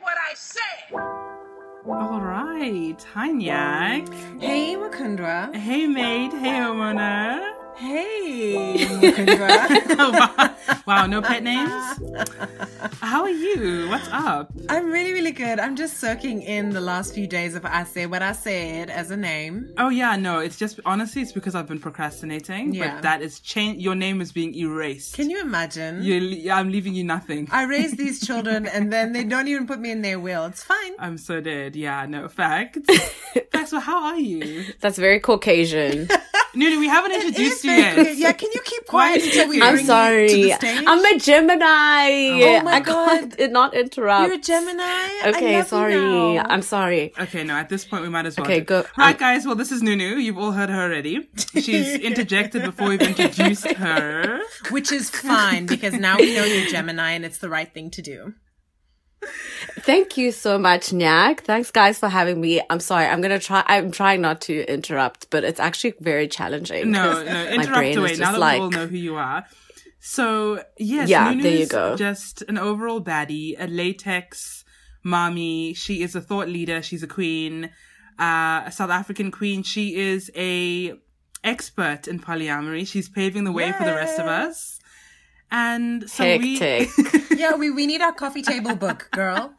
what I said. All right. Hi, Nyak. Hey, Mukundra. Hey, maid. Hey, Omona. Hey, Mukundra. wow, no pet names? How are you? What's up? I'm really, really good. I'm just soaking in the last few days of I Say What I Said as a name. Oh, yeah, no, it's just, honestly, it's because I've been procrastinating. Yeah. But that is change. Your name is being erased. Can you imagine? you I'm leaving you nothing. I raise these children and then they don't even put me in their will. It's fine. I'm so dead. Yeah, no, facts. facts, well, how are you? That's very Caucasian. Nunu, we haven't introduced you yet. clear. Yeah, can you keep quiet until we I'm bring sorry. you to the stage? I'm a Gemini. Oh, oh my I can't not interrupt. You're a Gemini. I Okay, love you sorry. now. I'm sorry. Okay, no, at this point we might as well. Okay, do- go- Right, I- guys, well, this is Nunu. You've all heard her already. She's interjected before we've introduced her. Which is fine because now we know you're Gemini and it's the right thing to do. Thank you so much, Nyak. Thanks, guys, for having me. I'm sorry. I'm gonna try. I'm trying not to interrupt, but it's actually very challenging. No, no, interrupt away. Now that like, we all know who you are. So, yes, Yeah, Nunu's there you go. just an overall baddie, a latex mommy. She is a thought leader. She's a queen, uh, a South African queen. She is a expert in polyamory. She's paving the way for the rest of us. And so hectic. we, Yeah, we, we need our coffee table book, girl.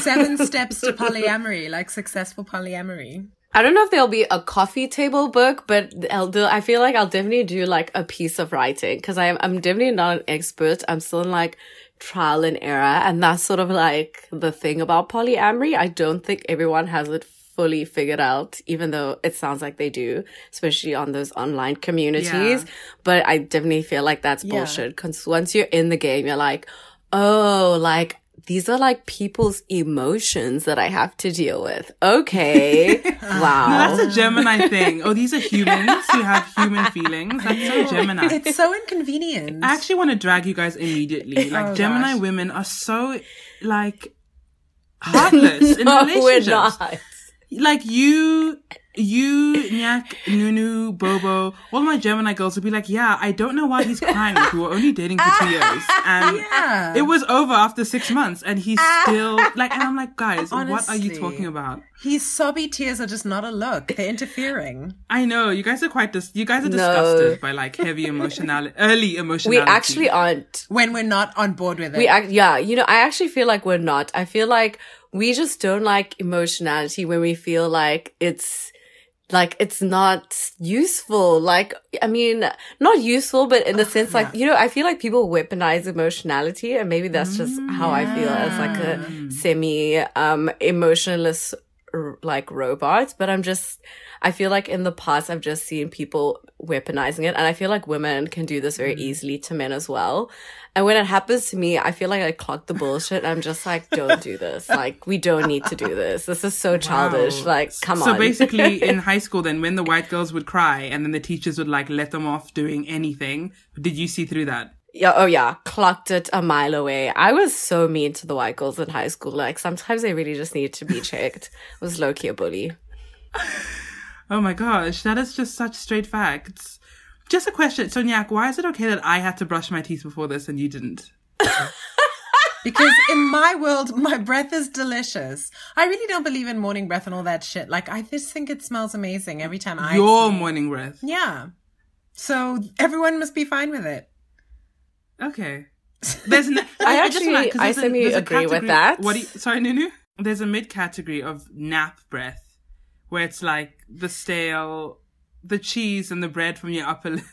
Seven steps to polyamory, like successful polyamory. I don't know if there'll be a coffee table book, but I'll do, I feel like I'll definitely do like a piece of writing because I'm, I'm definitely not an expert. I'm still in like trial and error. And that's sort of like the thing about polyamory. I don't think everyone has it fully figured out, even though it sounds like they do, especially on those online communities. Yeah. But I definitely feel like that's Yeah. bullshit because once you're in the game, you're like, oh, like, these are like people's emotions that I have to deal with. Okay. wow. that's a Gemini thing. Oh, these are humans who have human feelings. That's so Gemini. It's so inconvenient. I actually want to drag you guys immediately. Like Oh, Gemini gosh. women are so like heartless in no, we're not. Like you, you, Nyak, Nunu, Bobo, all my Gemini girls would be like, "Yeah, I don't know why he's crying. we were only dating for two years, and Yeah. it was over after six months, and he's ah. still like." And I'm like, guys, what are you talking about? His sobby tears are just not a look. They're interfering. I know you guys are quite dis- you guys are No. disgusted by like heavy emotionality, early emotionality. We actually aren't. When we're not on board with it. We act, yeah, you know, I actually feel like we're not. I feel like we just don't like emotionality when we feel like it's like it's not useful. Like, I mean, not useful, but in the sense like, you know, I feel like people weaponize emotionality and maybe that's just how I feel as like a semi, um, emotionless, like robot. But I'm just, I feel like in the past, I've just seen people weaponizing it. And I feel like women can do this very mm. easily to men as well. And when it happens to me, I feel like I clock the bullshit. I'm just like, don't do this. Like, we don't need to do this. This is so childish. Wow. Like, come so on. So basically, in high school, then when the white girls would cry and then the teachers would like let them off doing anything, did you see through that? Yeah, oh yeah, clocked it a mile away. I was so mean to the white girls in high school. Like sometimes they really just needed to be checked. I was low key a bully. Oh my gosh, that is just such straight facts. Just a question, so Nyak, why is it okay that I had to brush my teeth before this and you didn't? Because in my world, my breath is delicious. I really don't believe in morning breath and all that shit. Like, I just think it smells amazing every time I. Your morning breath. Yeah. So everyone must be fine with it. Okay. There's n- I just actually- wanna- I semi there's a agree with that. What do you, sorry, Nunu? There's a mid category of nap breath where it's like the stale, the cheese and the bread from your upper lip,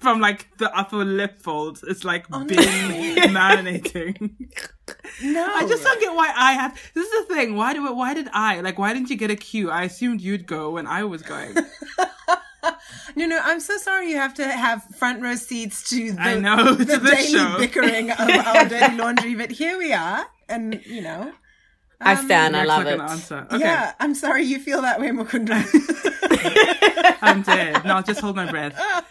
from like the upper lip folds. It's like oh, been marinating. No. I just don't get why I have. This is the thing. Why do? Why did I? Like, why didn't you get a cue? I assumed you'd go when I was going. No, no, I'm so sorry you have to have front row seats to the, I know, the to the daily show. bickering of our dirty laundry, but here we are. And, you know. I stand. I love it. answer. Okay, Yeah, I'm sorry you feel that way, Mukundra. I'm dead. No, I'll just hold my breath.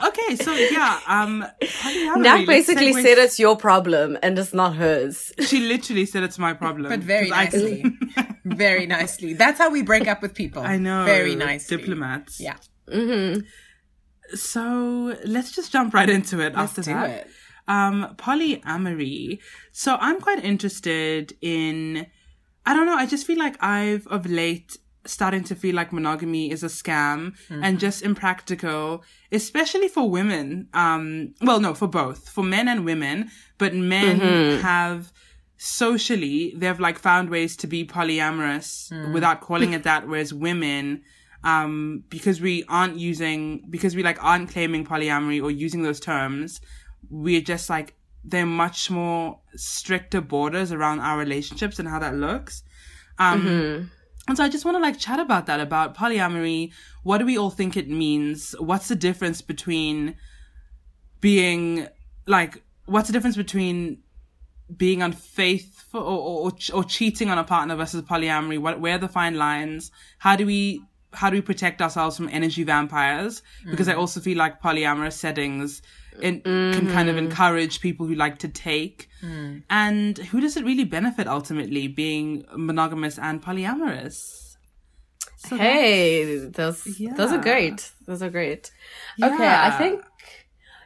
Okay, so yeah, um, polyamory, Nat let's basically segue- said it's your problem and it's not hers. She literally said it's my problem, but very 'Cause I- nicely. very nicely. That's how we break up with people. I know. Very nice Diplomats. Yeah. So let's just jump right into it Let's after do that. it. um, polyamory. So I'm quite interested in, I don't know, I just feel like I've of late starting to feel like monogamy is a scam and just impractical, especially for women. Um, well, no, for both, for men and women, but men have socially, they've like found ways to be polyamorous without calling it that, whereas women, um, because we aren't using, because we like aren't claiming polyamory or using those terms, we're just like, they're much more stricter borders around our relationships and how that looks. Um, and so I just want to like chat about that, about polyamory. What do we all think it means? What's the difference between being like, what's the difference between being unfaithful or, or, or cheating on a partner versus polyamory? What, where are the fine lines? How do we, how do we protect ourselves from energy vampires? Because I also feel like polyamorous settings in, can kind of mm-hmm. encourage people who like to take. Mm. And who does it really benefit ultimately being monogamous and polyamorous? So Hey, those those Yeah. are great. Those are great. Okay, I think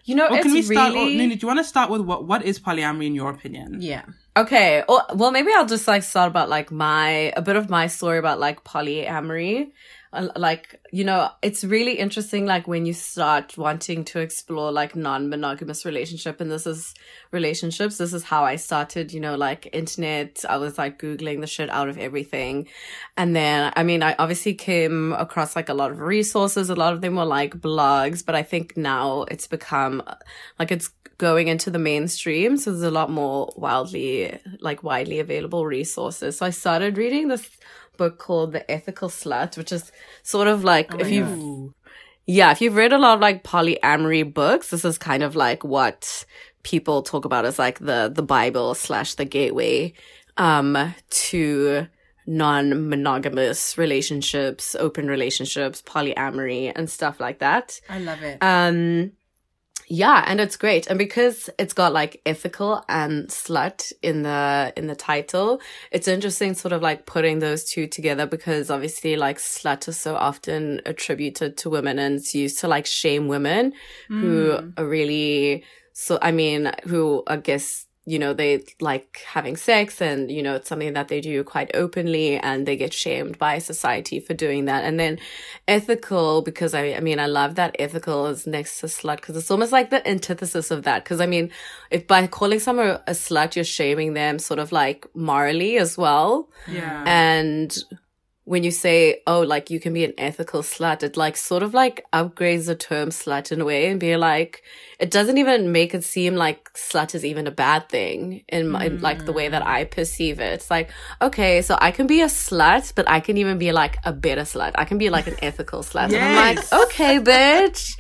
you know Or can we start? really Or, Nunu, do you want to start with what what is polyamory in your opinion? Yeah. Okay. Well, well, maybe I'll just like start about like my a bit of my story about like polyamory. Uh, Like you know, it's really interesting. Like when you start wanting to explore like non-monogamous relationship, and this is relationships. This is how I started. You know, like internet. I was like googling the shit out of everything, and then I mean, I obviously came across like a lot of resources. A lot of them were like blogs, but I think now it's become like it's going into the mainstream so there's a lot more wildly like widely available resources so i started reading this book called the ethical slut which is sort of like if you've Ooh. yeah if you've read a lot of like polyamory books this is kind of like what people talk about as like the the bible slash the gateway um to non-monogamous relationships open relationships polyamory and stuff like that I love it. um, yeah, and it's great. And because it's got like ethical and slut in the in the title, it's interesting sort of like putting those two together because obviously like slut is so often attributed to women and it's used to like shame women who hmm. are really so I mean, who I guess you know, they like having sex and, you know, it's something that they do quite openly and they get shamed by society for doing that. And then ethical, because I, I mean, I love that ethical is next to slut because it's almost like the antithesis of that. Cause I mean, if by calling someone a slut, you're shaming them sort of like morally as well. Yeah. And when you say, oh, like you can be an ethical slut, it like sort of like upgrades the term slut in a way and be like, it doesn't even make it seem like slut is even a bad thing in, my, in like the way that I perceive it. It's like, okay, so I can be a slut, but I can even be like a better slut. I can be like an ethical slut. And I'm like, okay, bitch.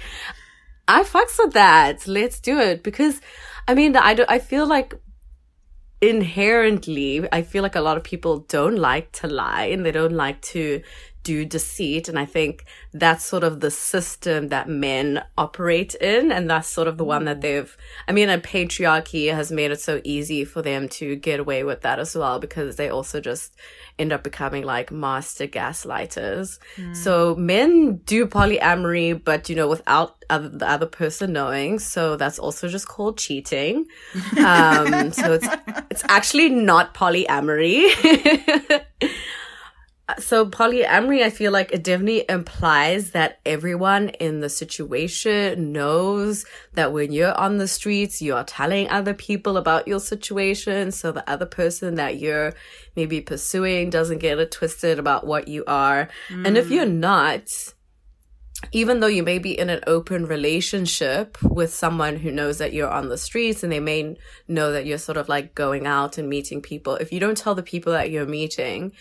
I fucks with that. Let's do it because I mean, I do, I feel like inherently, I feel like a lot of people don't like to lie and they don't like to do deceit. And I think that's sort of the system that men operate in. And that's sort of the one that they've, I mean, a patriarchy has made it so easy for them to get away with that as well because they also just end up becoming like master gaslighters. So men do polyamory, but you know, without other, the other person knowing. So that's also just called cheating. Um, so it's, it's actually not polyamory. so polyamory, I feel like it definitely implies that everyone in the situation knows that when you're on the streets, you are telling other people about your situation. So the other person that you're maybe pursuing doesn't get it twisted about what you are. And if you're mm. not, even though you may be in an open relationship with someone who knows that you're on the streets and they may know that you're sort of like going out and meeting people, if you don't tell the people that you're meeting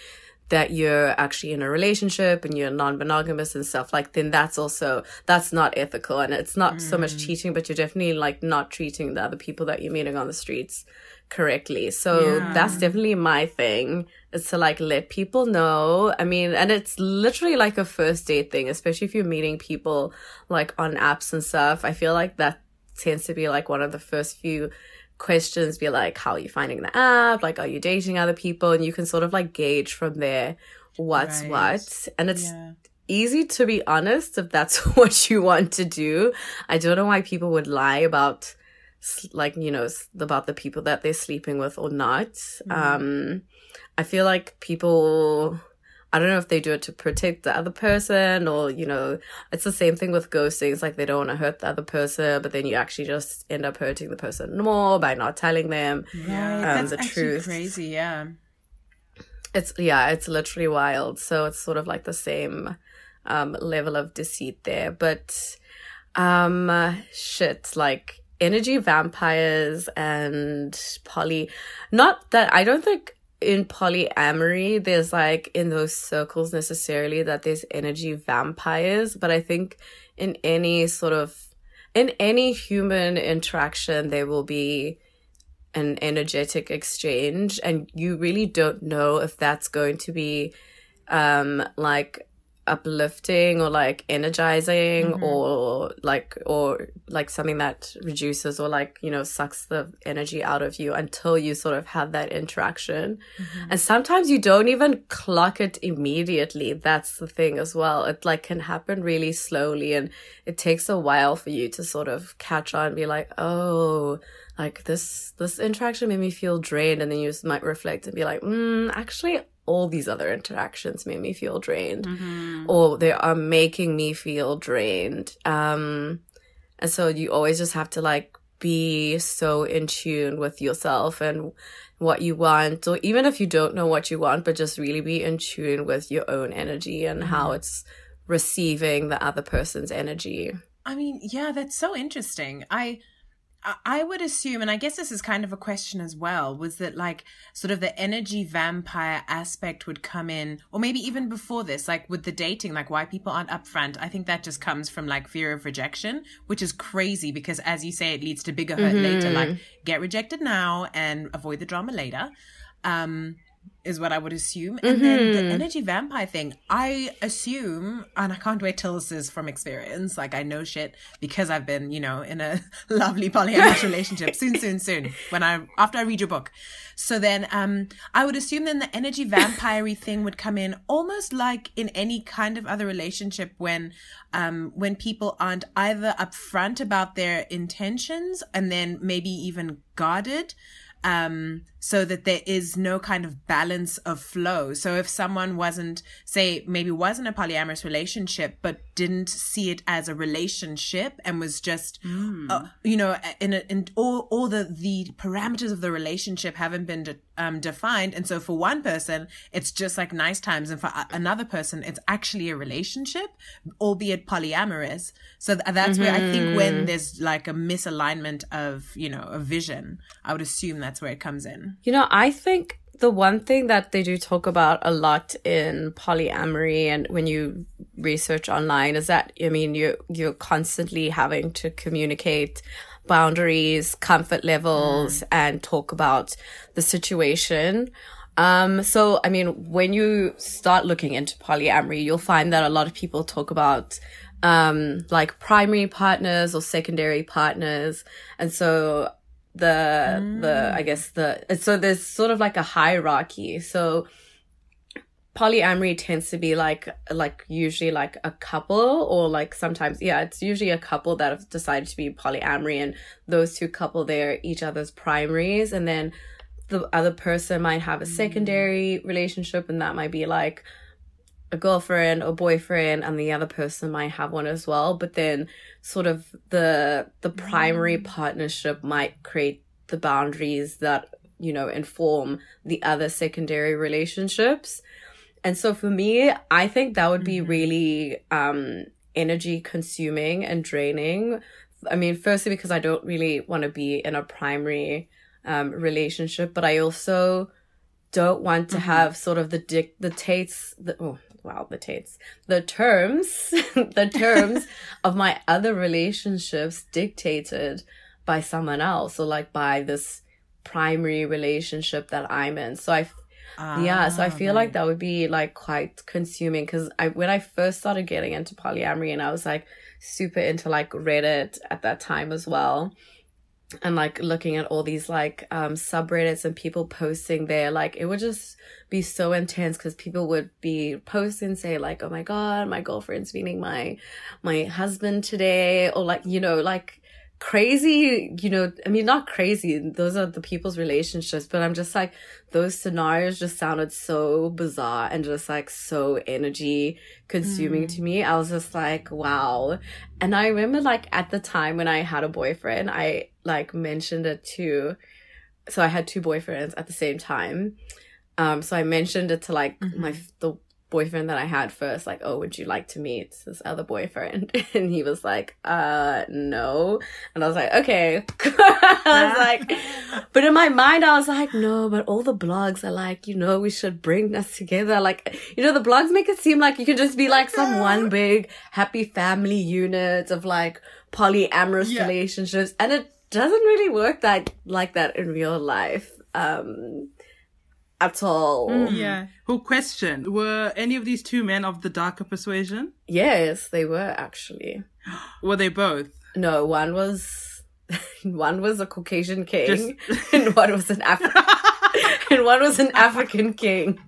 that you're actually in a relationship and you're non-monogamous and stuff like then that's also that's not ethical. And it's not so much mm. cheating but you're definitely like not treating the other people that you're meeting on the streets correctly. So Yeah. that's definitely my thing is to like let people know. I mean and it's literally like a first date thing especially if you're meeting people like on apps and stuff. I feel like that tends to be like one of the first few questions be like how are you finding the app like are you dating other people and you can sort of like gauge from there what's Right. what and it's Yeah. easy to be honest if that's what you want to do i don't know why people would lie about like you know about the people that they're sleeping with or not. Mm. Um, I feel like people. I don't know if they do it to protect the other person or, you know, it's the same thing with ghosting. It's like they don't want to hurt the other person, but then you actually just end up hurting the person more by not telling them yeah, um, the truth. crazy, yeah. It's, yeah, it's literally wild. So it's sort of like the same um, level of deceit there. But, um, shit, like, energy vampires and poly not that i don't think in polyamory there's like in those circles necessarily that there's energy vampires but i think in any sort of in any human interaction there will be an energetic exchange and you really don't know if that's going to be um like uplifting or like energizing mm-hmm. or like or like something that reduces or like you know sucks the energy out of you until you sort of have that interaction mm-hmm. and sometimes you don't even clock it immediately that's the thing as well it like can happen really slowly and it takes a while for you to sort of catch on and be like oh like this this interaction made me feel drained and then you might reflect and be like mm, actually all these other interactions made me feel drained mm-hmm. or they are making me feel drained um and so you always just have to like be so in tune with yourself and what you want or even if you don't know what you want but just really be in tune with your own energy and mm-hmm. how it's receiving the other person's energy i mean yeah that's so interesting i I would assume, and I guess this is kind of a question as well, was that like sort of the energy vampire aspect would come in, or maybe even before this, like with the dating, like why people aren't upfront. I think that just comes from like fear of rejection, which is crazy because as you say, it leads to bigger hurt mm-hmm. later. Like get rejected now and avoid the drama later. Um, is what I would assume. And mm-hmm. then the mm-hmm. energy vampire thing, I assume, and I can't wait till this is from experience. Like I know shit because I've been, you know, in a lovely polyamorous relationship. Soon, soon, soon. When I after I read your book. So then um I would assume then the energy vampire thing would come in almost like in any kind of other relationship when um when people aren't either upfront about their intentions and then maybe even guarded um, so that there is no kind of balance of flow. So if someone wasn't, say, maybe was in a polyamorous relationship, but didn't see it as a relationship and was just, mm. uh, you know, in, a, in all, all the, the parameters of the relationship haven't been de- um, defined. And so for one person, it's just like nice times. And for another person, it's actually a relationship, albeit polyamorous. So th- that's mm-hmm. where I think when mm-hmm. there's like a misalignment of, you know, a vision, I would assume that's where it comes in. You know, I think the one thing that they do talk about a lot in polyamory and when you research online is that I mean you you're constantly having to communicate boundaries, comfort levels, mm. and talk about the situation. Um, so, I mean, when you start looking into polyamory, you'll find that a lot of people talk about, um, like primary partners or secondary partners. And so the, mm. the, I guess the, so there's sort of like a hierarchy. So, polyamory tends to be like like usually like a couple or like sometimes yeah it's usually a couple that have decided to be polyamory and those two couple they're each other's primaries and then the other person might have a secondary relationship and that might be like a girlfriend or boyfriend and the other person might have one as well but then sort of the the primary mm. partnership might create the boundaries that you know inform the other secondary relationships and so for me, I think that would be mm-hmm. really um, energy consuming and draining. I mean, firstly, because I don't really want to be in a primary um, relationship, but I also don't want to mm-hmm. have sort of the dic- the tates, the, oh, wow, the tates, the terms, the terms of my other relationships dictated by someone else or like by this primary relationship that I'm in. So I yeah, so I ah, feel right. like that would be like quite consuming because I when I first started getting into polyamory and I was like super into like Reddit at that time as well. And like looking at all these like um subreddits and people posting there, like it would just be so intense because people would be posting say like, Oh my god, my girlfriend's meeting my my husband today or like, you know, like crazy, you know, I mean, not crazy. Those are the people's relationships, but I'm just like, those scenarios just sounded so bizarre and just like so energy consuming Mm. to me. I was just like, wow. And I remember like at the time when I had a boyfriend, I like mentioned it to, so I had two boyfriends at the same time. Um, so I mentioned it to like my, the boyfriend that I had first, like, oh, would you like to meet this other boyfriend? And he was like, uh, no. And I was like, okay. I was like, but in my mind, I was like, no, but all the blogs are like, you know, we should bring us together. Like, you know, the blogs make it seem like you can just be like some one big happy family unit of like polyamorous Yeah. relationships. And it doesn't really work that like that in real life. Um, at all. Mm. Yeah. Who question? Were any of these two men of the darker persuasion? Yes, they were actually. Were they both? No, one was one was a Caucasian king, Just- and one was an Af- and one was an African king.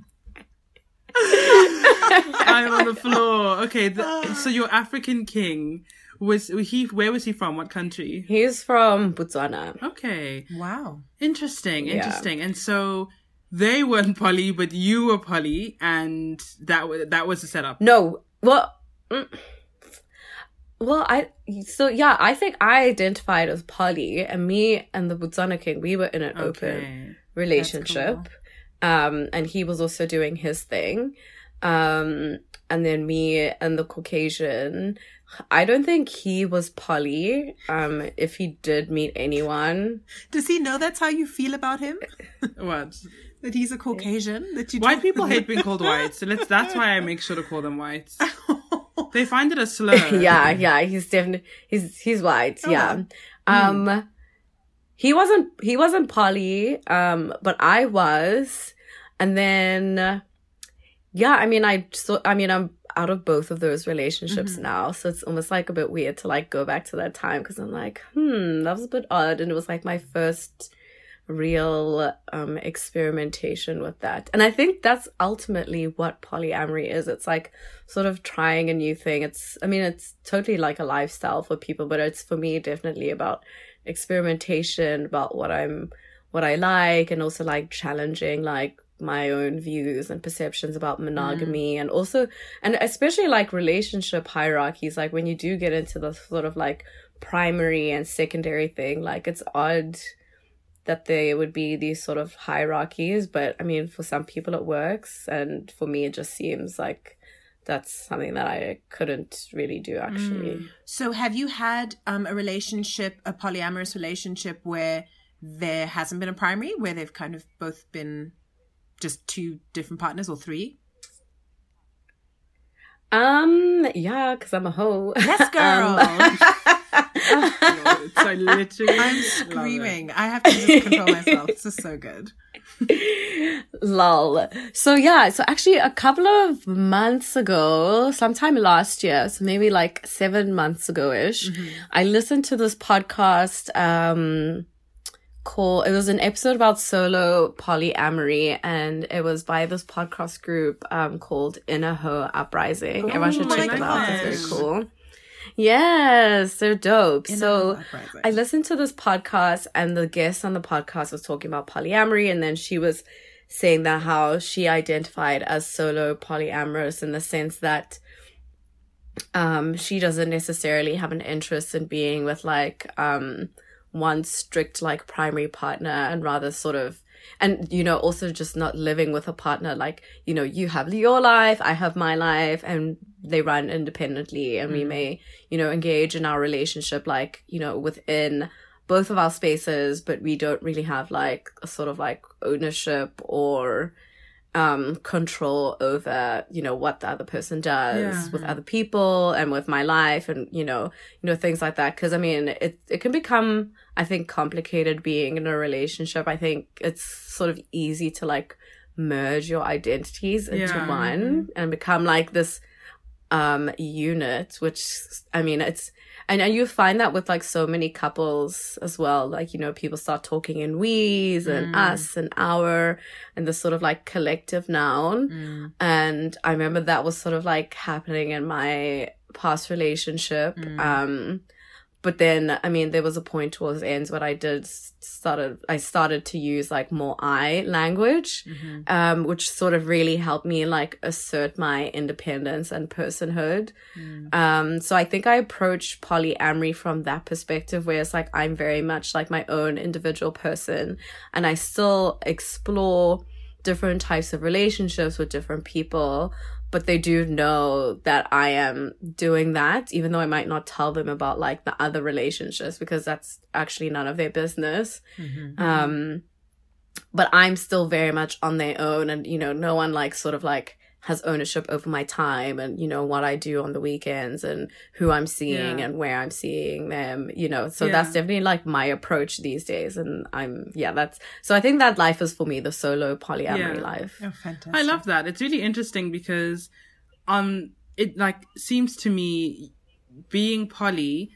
I'm on the floor. Okay, the, so your African king was he? Where was he from? What country? He's from Botswana. Okay, Wow. interesting, Yeah. interesting. And so they weren't poly, but you were poly, and that was that was the setup. No, well, mm, well, I so yeah, I think I identified as poly, and me and the Botswana king, we were in an open Okay. relationship. Um, and he was also doing his thing. Um, and then me and the Caucasian, I don't think he was poly. Um, if he did meet anyone, Does he know that's how you feel about him? What? That he's a Caucasian? That you White people hate being called white, so let's. That's why I make sure to call them whites. They find it a slur. yeah, yeah, he's definitely he's he's white. yeah. Um, he wasn't he wasn't poly. Um, but I was, and then yeah, I mean, I so I mean, I'm out of both of those relationships now, so it's almost like a bit weird to like go back to that time because I'm like, hmm, that was a bit odd, and it was like my first real um experimentation with that. And i think that's ultimately what polyamory is. It's like sort of trying a new thing. It's i mean it's totally like a lifestyle for people but it's for me definitely about experimentation about what i'm what i like and also like challenging like my own views and perceptions about monogamy and also and especially like relationship hierarchies like when you do get into the sort of like primary and secondary thing like it's odd that there would be these sort of hierarchies but i mean for some people it works and for me it just seems like that's something that i couldn't really do actually. So, have you had um, a relationship, a polyamorous relationship, where there hasn't been a primary, where they've kind of both been just two different partners or three? um yeah because i'm a hoe Yes, girl. Lord, so I literally. I'm screaming. I have to just control myself. This is so good. Lol. So yeah, so actually a couple of months ago, sometime last year, so maybe like seven months ago ish, I listened to this podcast, um, called, it was an episode about solo polyamory and it was by this podcast group, um, called Inner Hoe Uprising. Everyone should check them out. It's very cool. Yes, they're dope. Inner so I listened to this podcast and the guest on the podcast was talking about polyamory and then she was saying that how she identified as solo polyamorous in the sense that um she doesn't necessarily have an interest in being with like um one strict like primary partner and rather sort of and you know also just not living with a partner like you know you have your life i have my life and they run independently and we mm. may you know engage in our relationship like you know within both of our spaces but we don't really have like a sort of like ownership or um control over you know what the other person does Yeah. with other people and with my life and you know you know things like that because i mean it it can become i think complicated being in a relationship i think it's sort of easy to like merge your identities into Yeah. one and become like this um unit which i mean it's and, and you find that with like so many couples as well like you know people start talking in we's and mm. us and our and this sort of like collective noun. Mm. And i remember that was sort of like happening in my past relationship. Mm. Um but then I mean there was a point towards the ends where I did started I started to use like more I language, mm-hmm. um, which sort of really helped me like assert my independence and personhood. Mm. Um, so I think I approach polyamory from that perspective, where it's like I'm very much like my own individual person, and I still explore different types of relationships with different people but they do know that I am doing that, even though I might not tell them about like the other relationships because that's actually none of their business. Mm-hmm. Um, but I'm still very much on their own, and you know, no one like sort of like has ownership over my time and you know what I do on the weekends and who I'm seeing yeah. and where I'm seeing them you know so yeah. that's definitely like my approach these days and I'm yeah that's so I think that life is for me the solo polyamory yeah. life oh fantastic I love that it's really interesting because um it like seems to me being poly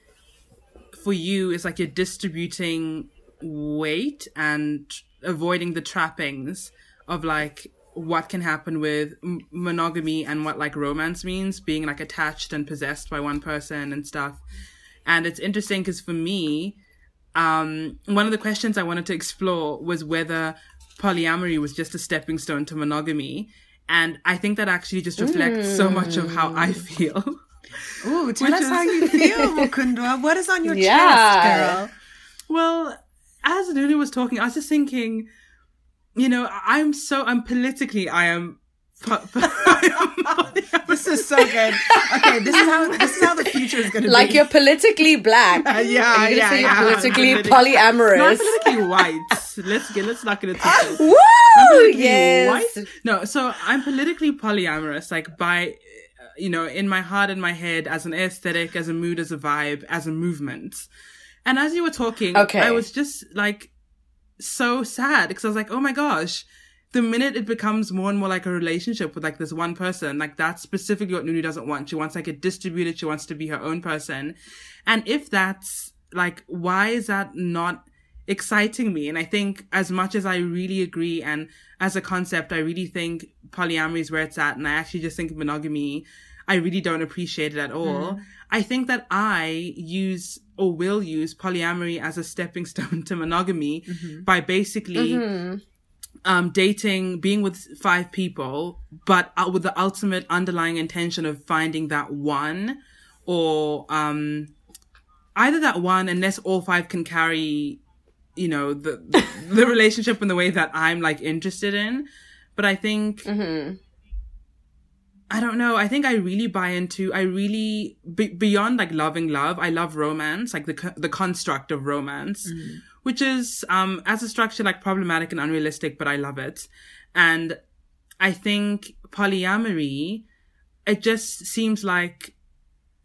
for you is like you're distributing weight and avoiding the trappings of like what can happen with m- monogamy and what like romance means, being like attached and possessed by one person and stuff. And it's interesting because for me, um, one of the questions I wanted to explore was whether polyamory was just a stepping stone to monogamy. And I think that actually just reflects mm. so much of how I feel. Ooh, tell us is... how you feel, Mukundwa. What is on your yeah. chest, girl? Well, as Nunu was talking, I was just thinking, you know, I'm so I'm politically I am. this is so good. Okay, this is how this is how the future is going to like be. Like you're politically black. Uh, yeah, yeah, yeah. Politically polyamorous. Not politically white. let's get. Let's not get into it. Woo! Yes. White. No, so I'm politically polyamorous. Like by, you know, in my heart and my head, as an aesthetic, as a mood, as a vibe, as a movement. And as you were talking, okay. I was just like so sad because I was like, oh my gosh, the minute it becomes more and more like a relationship with like this one person, like that's specifically what Nunu doesn't want. She wants like a distributed, she wants to be her own person. And if that's like, why is that not exciting me? And I think as much as I really agree and as a concept, I really think polyamory is where it's at. And I actually just think monogamy, I really don't appreciate it at all. Mm. I think that I use or will use polyamory as a stepping stone to monogamy mm-hmm. by basically mm-hmm. um, dating, being with five people, but uh, with the ultimate underlying intention of finding that one or um, either that one, unless all five can carry, you know, the, the relationship in the way that I'm like interested in. But I think. Mm-hmm I don't know. I think I really buy into, I really, be, beyond like loving love, I love romance, like the, the construct of romance, mm. which is, um, as a structure, like problematic and unrealistic, but I love it. And I think polyamory, it just seems like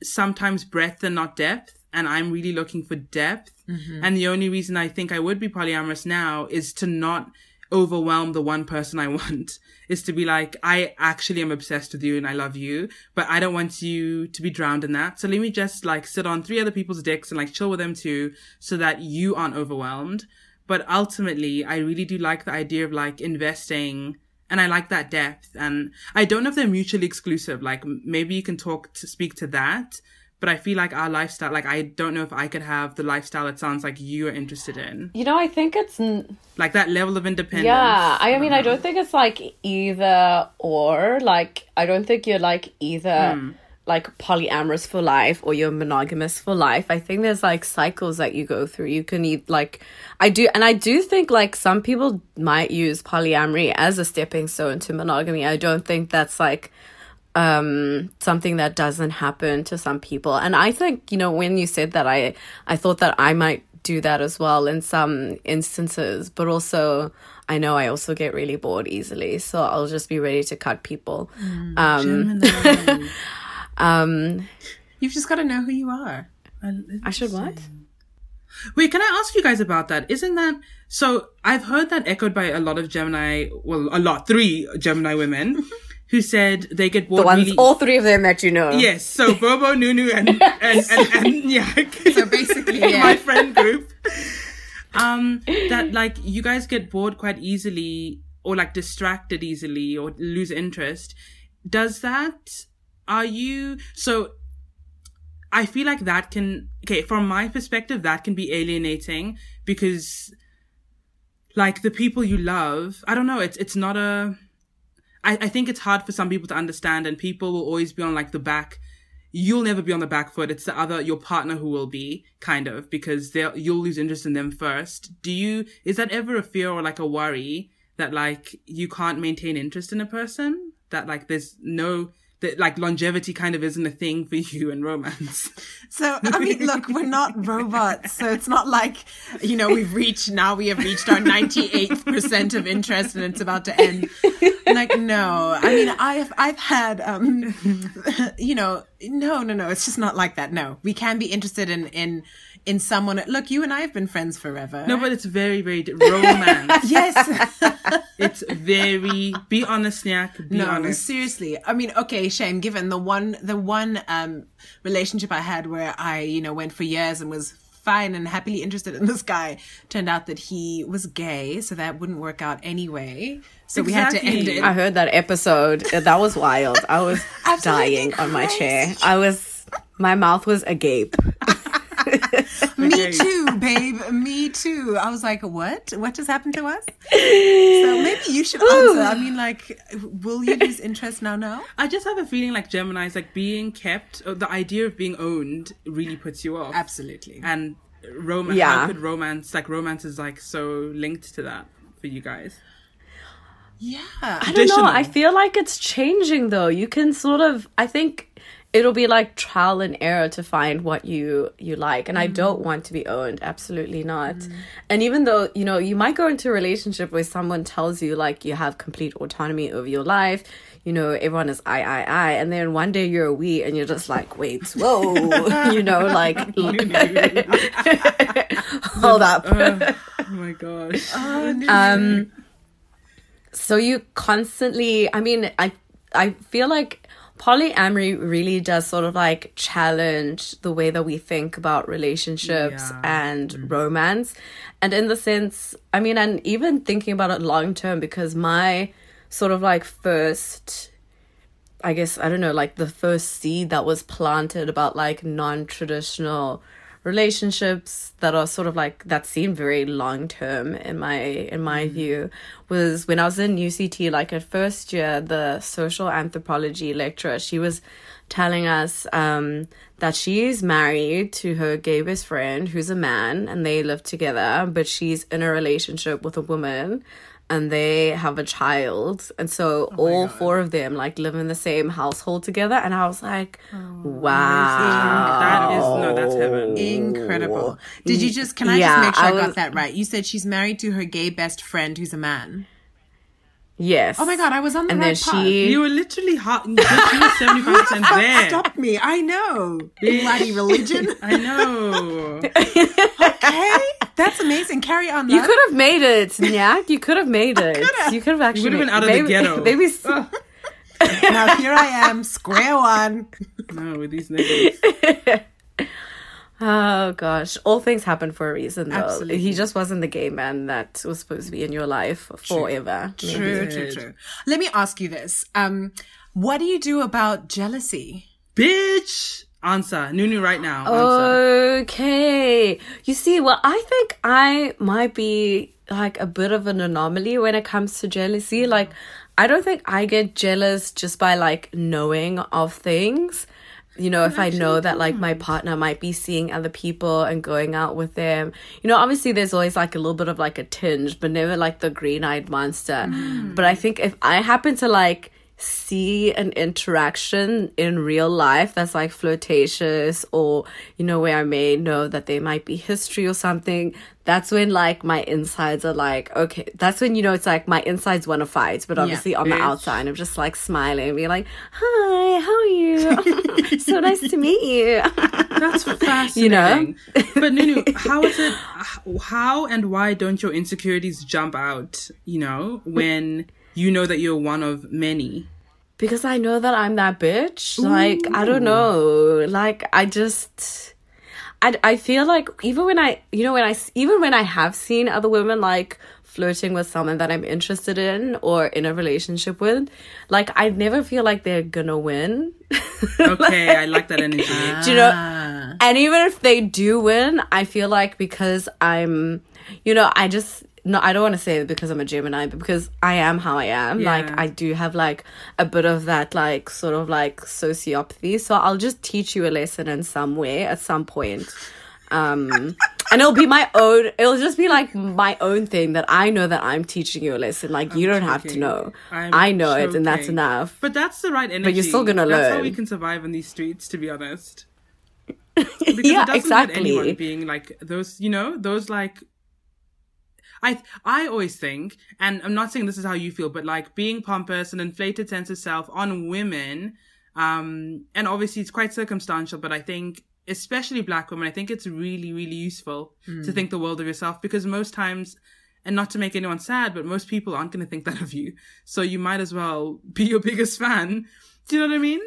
sometimes breadth and not depth. And I'm really looking for depth. Mm-hmm. And the only reason I think I would be polyamorous now is to not overwhelm the one person I want is to be like, I actually am obsessed with you and I love you, but I don't want you to be drowned in that. So let me just like sit on three other people's dicks and like chill with them too so that you aren't overwhelmed. But ultimately, I really do like the idea of like investing and I like that depth. And I don't know if they're mutually exclusive. Like maybe you can talk to speak to that but I feel like our lifestyle, like I don't know if I could have the lifestyle it sounds like you are interested in. You know, I think it's n- like that level of independence. Yeah, I, I mean, know. I don't think it's like either or. Like, I don't think you're like either. Mm. Like polyamorous for life or you're monogamous for life. I think there's like cycles that you go through. You can eat like I do, and I do think like some people might use polyamory as a stepping stone to monogamy. I don't think that's like um something that doesn't happen to some people. And i think you know when you said that i i thought that i might do that as well in some instances. But also i know i also get really bored easily so i'll just be ready to cut people. Mm, um um you've just got to know who you are. I should what? Wait, can I ask you guys about that? Isn't that so? I've heard that echoed by a lot of Gemini, well, a lot, three Gemini women who said they get bored. The ones, really... all three of them that you know. Yes, so Bobo, Nunu, and and and, and, and Nyak. So basically, yeah. my friend group. Um, that like you guys get bored quite easily, or like distracted easily, or lose interest. Does that? Are you so? I feel like that can, okay, from my perspective, that can be alienating because like the people you love, I don't know, it's, it's not a, I, I think it's hard for some people to understand and people will always be on like the back. You'll never be on the back foot. It's the other, your partner who will be kind of because they'll, you'll lose interest in them first. Do you, is that ever a fear or like a worry that like you can't maintain interest in a person? That like there's no, that like longevity kind of isn't a thing for you in romance. So, I mean, look, we're not robots. So it's not like, you know, we've reached, now we have reached our 98% of interest and it's about to end. Like, no. I mean, I've, I've had, um, you know, no, no, no. It's just not like that. No, we can be interested in, in, in someone. Look, you and I have been friends forever. No, but it's very, very di- romance. yes. it's very. Be honest, Nyak. Be no, honest. seriously. I mean, okay, shame. Given the one, the one um relationship I had where I, you know, went for years and was fine and happily interested in this guy, turned out that he was gay, so that wouldn't work out anyway. So we had to end it. I heard that episode. That was wild. I was dying on my chair. I was, my mouth was agape. Me too, babe. Me too. I was like, what? What just happened to us? So maybe you should oh. answer. I mean, like, will you lose interest now? Now? I just have a feeling like Gemini's like being kept. The idea of being owned really puts you off. Absolutely. And romance. Yeah. How could romance like romance is like so linked to that for you guys? Yeah. I don't know. I feel like it's changing though. You can sort of I think it'll be like trial and error to find what you you like and I don't want to be owned absolutely not. And even though, you know, you might go into a relationship where someone tells you like you have complete autonomy over your life, you know, everyone is I I I and then one day you're a we and you're just like, "Wait, whoa." you know, like hold up. oh my gosh. um so you constantly i mean i i feel like polyamory really does sort of like challenge the way that we think about relationships Yeah. and mm. romance and in the sense i mean and even thinking about it long term because my sort of like first I guess I don't know, like the first seed that was planted about like non-traditional relationships that are sort of like that seem very long term in my in my view was when I was in UCT like at first year the social anthropology lecturer she was telling us um that she's married to her gay best friend who's a man and they live together but she's in a relationship with a woman and they have a child and so oh all four of them like live in the same household together and i was like oh, wow That is no, that's heaven. Incredible. Did you just, can I Yeah, just make sure I, I got that right? You said she's married to her gay best friend who's a man. Yes Oh my God, I was on the and right then path. You were literally hot. You were seventy five percent there. Stop me. I know. Bloody religion. I know. Okay. That's amazing. Carry on. you could have made it Nyak. you could have made it you could have actually You would've been made- out of the ghetto. maybe s- Now here I am, square one. No, with these niggas. Oh gosh all things happen for a reason though Absolutely. he just wasn't the gay man that was supposed to be in your life forever True, Maybe. true, true. Let me ask you this. Um, what do you do about jealousy? Bitch. Answer. Nunu right now. Answer. Okay. You see, well, I think I might be like a bit of an anomaly when it comes to jealousy. Like, I don't think I get jealous just by like knowing of things. You know, if I know that like my partner might be seeing other people and going out with them, you know, obviously there's always like a little bit of like a tinge, but never like the green eyed monster. But I think if I happen to like see an interaction in real life that's like flirtatious or you know where i may know that there might be history or something that's when like my insides are like okay that's when you know it's like my insides want to fight but obviously on the outside i'm just like smiling and being like hi how are you so nice to meet you That's fascinating. You know? but Nunu, how is it? How and why don't your insecurities jump out? You know, when you know that you're one of many. Because I know that I'm that bitch. Like, I don't know. Like, I just, I, I feel like even when I, you know, when I, even when I have seen other women like flirting with someone that I'm interested in or in a relationship with, like I never feel like they're gonna win. Okay, I like that energy. Do you know? Ah. And even if they do win, I feel like because I'm, you know, I just no, I don't want to say it because I'm a Gemini, but because I am how I am. Like I do have like a bit of that like sort of like sociopathy. So I'll just teach you a lesson in some way at some point. Um and it'll be my own it'll just be like my own thing that I know that I'm teaching you a lesson. Like you don't have to know. I'm I know it and that's enough. But that's the right energy. But you're still gonna learn. That's how we can survive in these streets, to be honest. Because yeah, it doesn't exactly. anyone being like those, you know, those like. I I always think, and I'm not saying this is how you feel, but like being pompous and inflated sense of self on women, um, and obviously it's quite circumstantial, but I think especially black women, I think it's really really useful to think the world of yourself because most times. And not to make anyone sad, but most people aren't going to think that of you. So you might as well be your biggest fan. Do you know what I mean?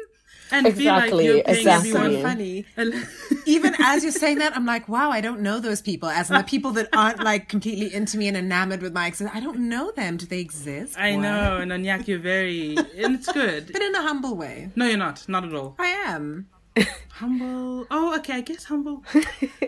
And Exactly, feel like you're paying exactly. everyone funny. a- Even as you're saying that, I'm like, wow, I don't know those people. As in the people that aren't like completely into me and enamored with my exes, I don't know them. Do they exist? I What? know, and Anyak, you're very, and it's good. But in a humble way. No, you're not. Not at all. I am. Humble. Oh, okay. I guess humble.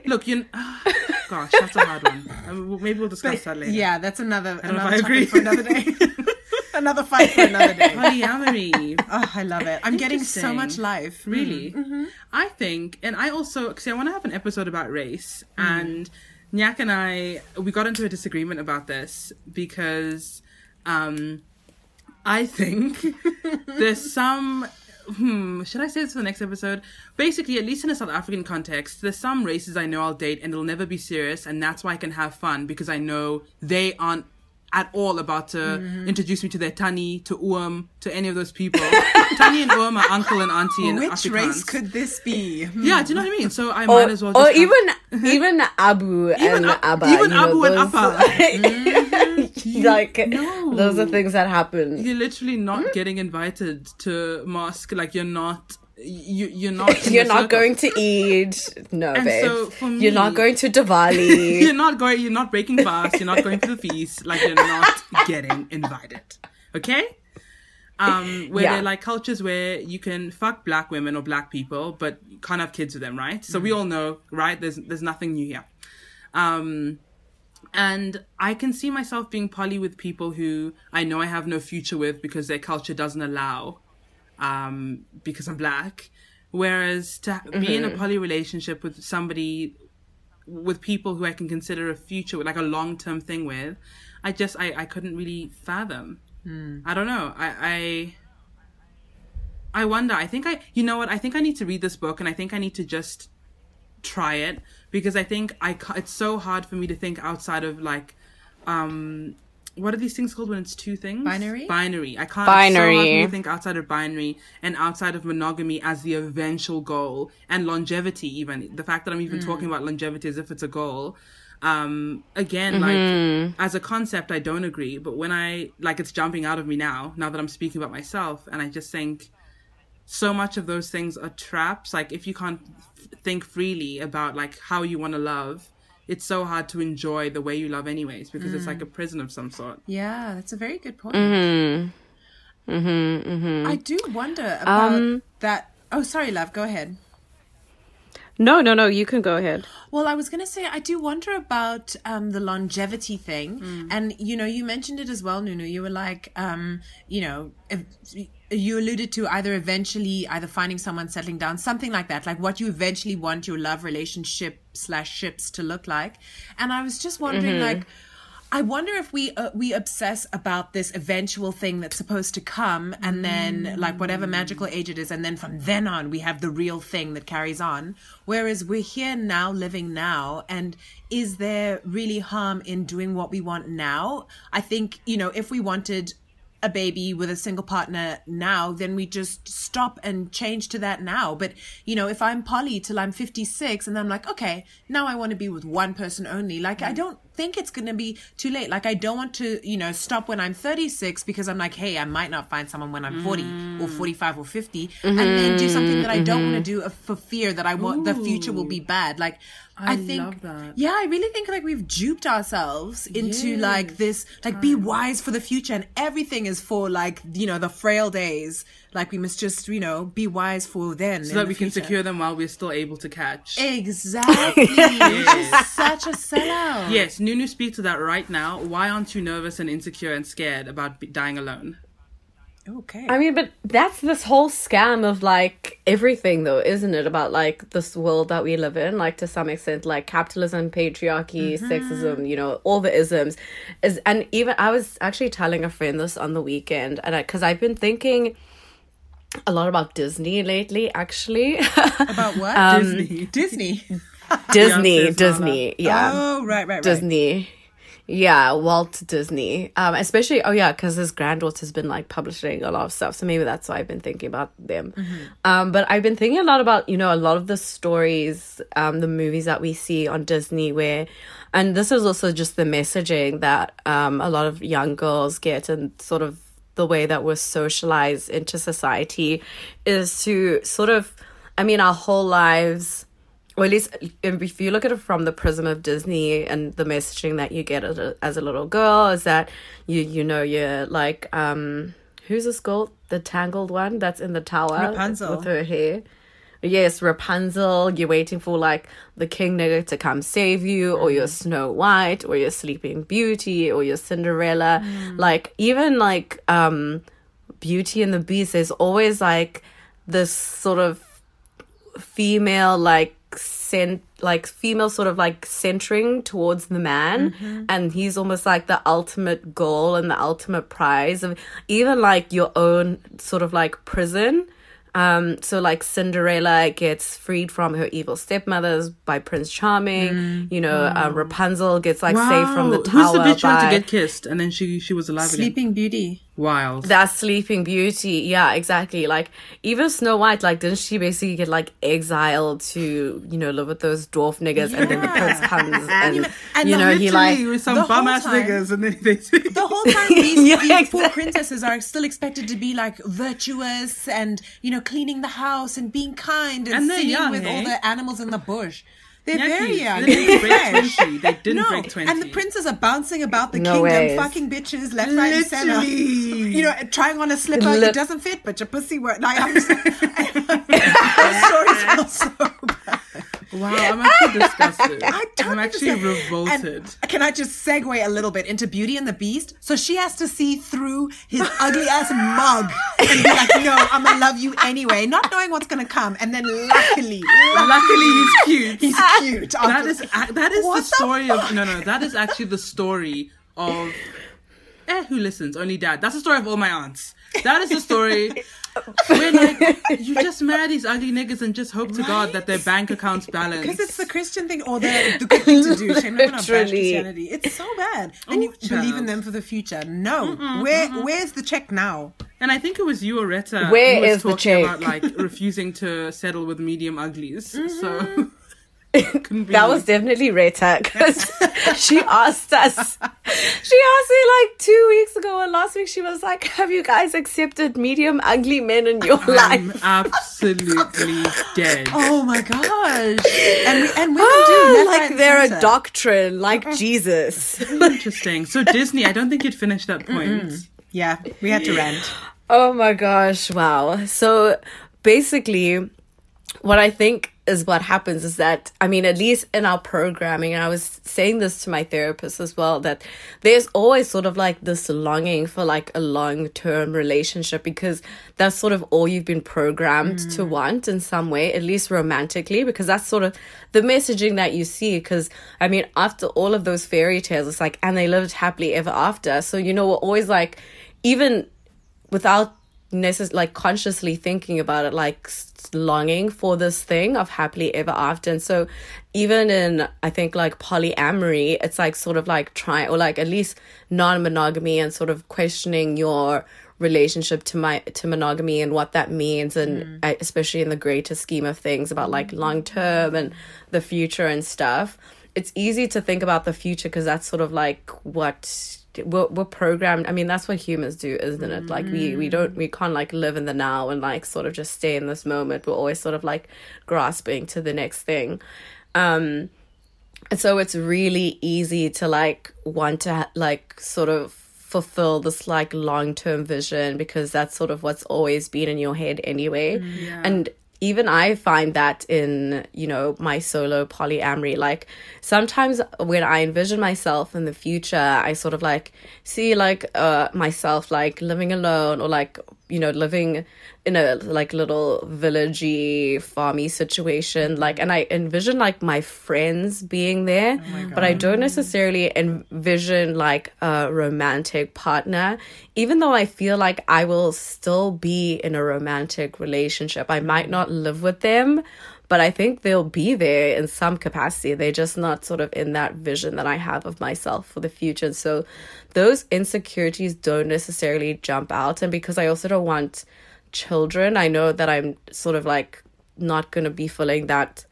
Look, you. ah, gosh, that's a hard one. Um, maybe we'll discuss that later. Yeah, that's another don't know another if I agree. for another day. another fight for another day. Polyamory. Oh, I love it. I'm getting so much life. Really? I think, and I also, see, I want to have an episode about race, and Nyak and I, we got into a disagreement about this because um, I think there's some. Hmm, should I say this for the next episode? Basically, at least in a South African context, there's some races I know I'll date and they'll never be serious, and that's why I can have fun because I know they aren't at all about to mm-hmm. introduce me to their Tannie, to Oom, to any of those people. Tannie and Oom are uncle and auntie in Which Afrikaans. race could this be? Hmm. Yeah, do you know what I mean? So I or, might as well just or have- even even Abu Even and Ab- Abba, even you know, Abu and those- Appa. Mm-hmm. like No. those are things that happen. you're literally not hmm? getting invited to mosque. Like you're not. You you're not. You're not circle. going to Eid. No, And babe. so for You're not going to Diwali. you're not going. You're not breaking fast. You're not going to the feast. Like you're not getting invited. Okay. Um, where Yeah. they're like cultures where you can fuck black women or black people, but you can't have kids with them, right? So we all know, right? There's there's nothing new here. Um, and I can see myself being poly with people who I know I have no future with because their culture doesn't allow, um, because I'm black. Whereas to be in a poly relationship with somebody, with people who I can consider a future, like a long term thing with, I just I, I couldn't really fathom. I don't know. I, I I wonder. I think I you know what? I think I need to read this book and I think I need to just try it because I think I it's so hard for me to think outside of like um what are these things called when it's two things? Binary? Binary. I can't. It's so hard for to think outside of binary and outside of monogamy as the eventual goal and longevity. Even the fact that I'm even talking about longevity as if it's a goal. Um, again, like as a concept, I don't agree. But when I like, it's jumping out of me now. Now that I'm speaking about myself, and I just think so much of those things are traps. Like if you can't f- think freely about like how you want to love, it's so hard to enjoy the way you love anyways because it's like a prison of some sort. Yeah, that's a very good point. I do wonder about that. Oh, sorry, love. Go ahead. no, no, no. You can go ahead. Well, I was going to say, I do wonder about um, the longevity thing. Mm. And, you know, you mentioned it as well, Nunu. You were like, um, you know, if, you alluded to either eventually either finding someone settling down, something like that, like what you eventually want your love relationship slash ships to look like. And I was just wondering, Mm-hmm. like, I wonder if we uh, we obsess about this eventual thing that's supposed to come, and then like whatever magical age it is, and then from then on we have the real thing that carries on. Whereas we're here now, living now, and is there really harm in doing what we want now? I think you know if we wanted a baby with a single partner now, then we just stop and change to that now. But, you know, if I'm poly till I'm 56 and I'm like, okay, now I want to be with one person only, like, I mm. don't think it's going to be too late. Like I don't want to, you know, stop when I'm 36 because I'm like, hey, I might not find someone when I'm 40 Mm. or 45 or 50 and then do something that I don't Mm-hmm. want to do uh, for fear that I want the future will be bad. Like I, I think love that. yeah, I really think like we've duped ourselves into like this like be wise for the future and everything is for like, you know, the frail days. Like we must just, you know, be wise for then. so that we can secure them while we're still able to catch. Exactly. She's such a sellout. Yes, Nunu speak to that right now. Why aren't you nervous and insecure and scared about dying alone? Okay. I mean, but that's this whole scam of like everything, though, isn't it? About like this world that we live in, like to some extent, like capitalism, patriarchy, mm-hmm. sexism, you know, all the isms. Is and even I was actually telling a friend this on the weekend, and because I've been thinking a lot about Disney lately, actually. About what? Disney. Disney. Disney, Disney, yeah. Oh, right, right, right. Disney. Yeah, Walt Disney. Um, especially oh yeah, because his granddaughter's been like publishing a lot of stuff, so maybe that's why I've been thinking about them. Um, but I've been thinking a lot about you know a lot of the stories, um, the movies that we see on Disney, where, and this is also just the messaging that um a lot of young girls get, and sort of the way that we're socialized into society, is to sort of, I mean, our whole lives or at least if you look at it from the prism of Disney and the messaging that you get as a, as a little girl is that you you know you're like um who's this girl the tangled one that's in the tower Rapunzel. with her hair yes Rapunzel you're waiting for like the king nigger to come save you or you're mm. Snow White or you're Sleeping Beauty or you're Cinderella. Mm. Like even like um Beauty and the Beast there's always like this sort of female like cent like female sort of like centering towards the man. Mm-hmm. And he's almost like the ultimate goal and the ultimate prize of even like your own sort of like prison um so like cinderella gets freed from her evil stepmothers by prince charming. You know uh, rapunzel gets like saved from the tower Who's the bitch who had by- to get kissed? And then she she was alive again? Sleeping Beauty. Wild. that Sleeping Beauty, yeah, exactly. Like even Snow White, like didn't she basically get like exiled to you know live with those dwarf niggas, and then the prince comes and, you- and you know he like Literally with some the whole bum ass time- niggas and then they The whole time these, Yeah, these poor exactly. princesses are still expected to be like virtuous and you know cleaning the house and being kind and, And singing young, with all eh? the animals in the bush. They're Yankees. very young. They didn't break 20. They didn't no, break 20. and the princes are bouncing about the No kingdom, ways. fucking bitches left, right, and center. You know, trying on a slipper, Lit- it doesn't fit, but your pussy work. Like, I'm just, those stories are so bad. Wow, I'm actually disgusted. I I'm actually revolted. And can I just segue a little bit into Beauty and the Beast? So she has to see through his ugly ass mug and be like, "No, I'm gonna love you anyway," not knowing what's gonna come. And then luckily, Luckily, he's cute. he's cute. that is that is the the story of no no that is actually the story of eh who listens only dad that's the story of all my aunts that is the story where like you just marry these ugly niggas and just hope to god that their bank accounts balance because it's the Christian thing or the, the good thing to do. Shame not gonna bash Literally. Christianity. It's so bad, and you Oh, believe in them for the future. No, where where's the check now? and I think it was you, Oretta, Where who was is the talking check? about like refusing to settle with medium uglies. Mm-hmm. So couldn't be that was definitely Rita because she asked us. She asked me like two weeks ago, and last week she was like, "Have you guys accepted medium ugly men in your I'm life?" absolutely dead. Oh my gosh! And we, and women do Ah, left, right, like they're a doctrine, like Jesus. Interesting. So Disney, I don't think you'd finish that point. Yeah, we had to rant. Oh my gosh, wow. So basically, what I think is what happens is that, I mean, at least in our programming, and I was saying this to my therapist as well, that there's always sort of like this longing for like a long term relationship because that's sort of all you've been programmed to mm. want in some way, at least romantically, because that's sort of the messaging that you see. Because, I mean, after all of those fairy tales, it's like, and they lived happily ever after. So, you know, we're always like, even without necess- like consciously thinking about it like longing for this thing of happily ever after. And so even in i think like polyamory it's like sort of like trying or like at least non-monogamy and sort of questioning your relationship to my to monogamy and what that means and uh, especially in the greater scheme of things about like long term and the future and stuff. It's easy to think about the future because that's sort of like what we're, we're programmed i mean that's what humans do isn't it? Like we we don't we can't like live in the now and like sort of just stay in this moment. We're always sort of like grasping to the next thing. Um and so it's really easy to like want to ha- like sort of fulfill this like long-term vision because that's sort of what's always been in your head anyway. And even I find that in, you know, my solo polyamory. Like sometimes when I envision myself in the future, I sort of like see like uh myself like living alone or like, you know, living in a like little villagey farmy situation. Like and I envision like my friends being there, oh but I don't necessarily envision like a romantic partner, even though I feel like I will still be in a romantic relationship. I might not live with them, but I think they'll be there in some capacity. They're just not sort of in that vision that I have of myself for the future. So those insecurities don't necessarily jump out. And because I also don't want children, I know that I'm sort of like not going to be feeling that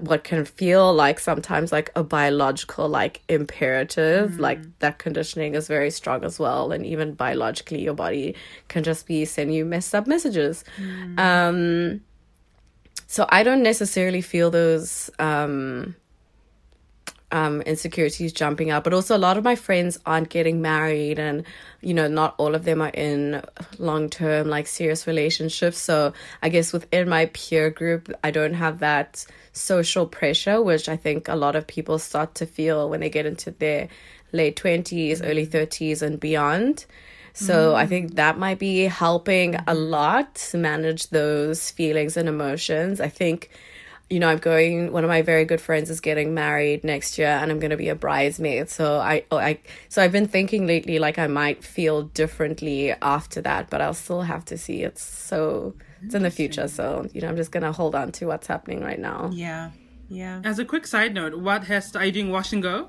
what can feel like sometimes like a biological like imperative. Like that conditioning is very strong as well. And even biologically your body can just be sending you messed up messages. Um so i don't necessarily feel those um um insecurities jumping up but also a lot of my friends aren't getting married and you know not all of them are in long term like serious relationships. So i guess within my peer group i don't have that social pressure which i think a lot of people start to feel when they get into their late 20s early 30s and beyond. So I think that might be helping a lot to manage those feelings and emotions. I think you know, I'm going. One of my very good friends is getting married next year, and I'm going to be a bridesmaid. So I, oh, I, so I've been thinking lately, like I might feel differently after that, but I'll still have to see. It's so it's in the future, so you know, I'm just gonna hold on to what's happening right now. Yeah. Yeah. As a quick side note, what hairstyle are you doing? Wash and go.